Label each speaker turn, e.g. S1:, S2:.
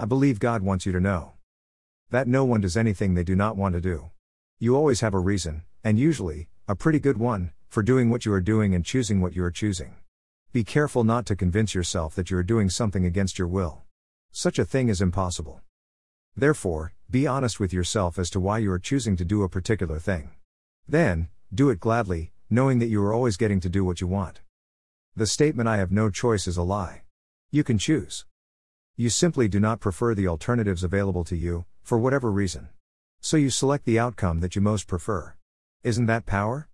S1: I believe God wants you to know that no one does anything they do not want to do. You always have a reason, and usually, a pretty good one, for doing what you are doing and choosing what you are choosing. Be careful not to convince yourself that you are doing something against your will. Such a thing is impossible. Therefore, be honest with yourself as to why you are choosing to do a particular thing. Then, do it gladly, knowing that you are always getting to do what you want. The statement I have no choice is a lie. You can choose. You simply do not prefer the alternatives available to you, for whatever reason. So you select the outcome that you most prefer. Isn't that power?